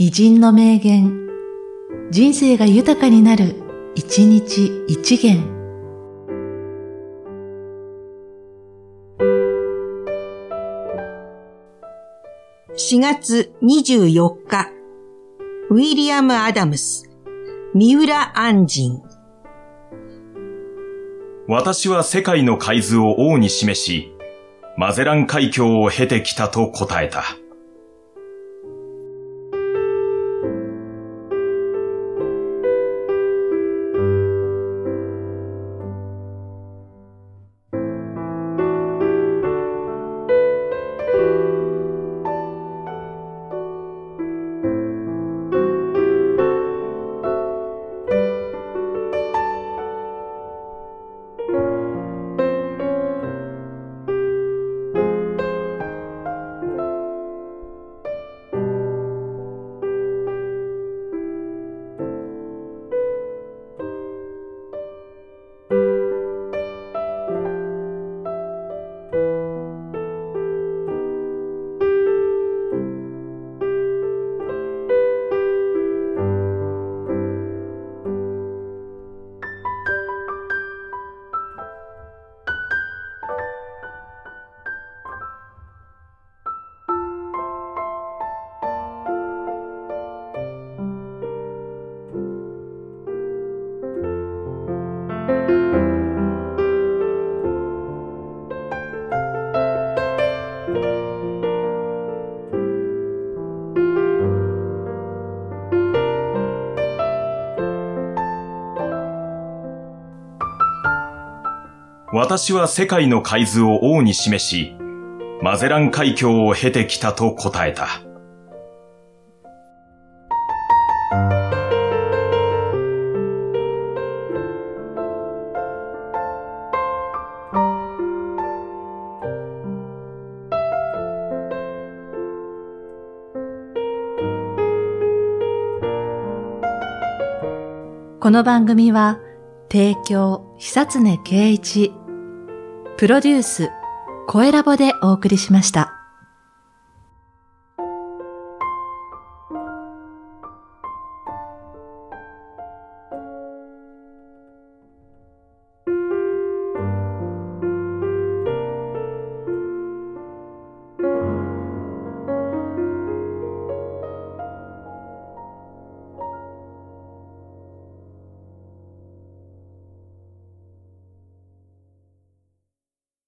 偉人の名言、人生が豊かになる、一日一元。4月24日、ウィリアム・アダムス、三浦安人。私は世界の海図を王に示し、マゼラン海峡を経てきたと答えた。私は世界の海図を王に示し、マゼラン海峡を経てきたと答えた。この番組は、提供、久常圭一、プロデュース、声ラボでお送りしました。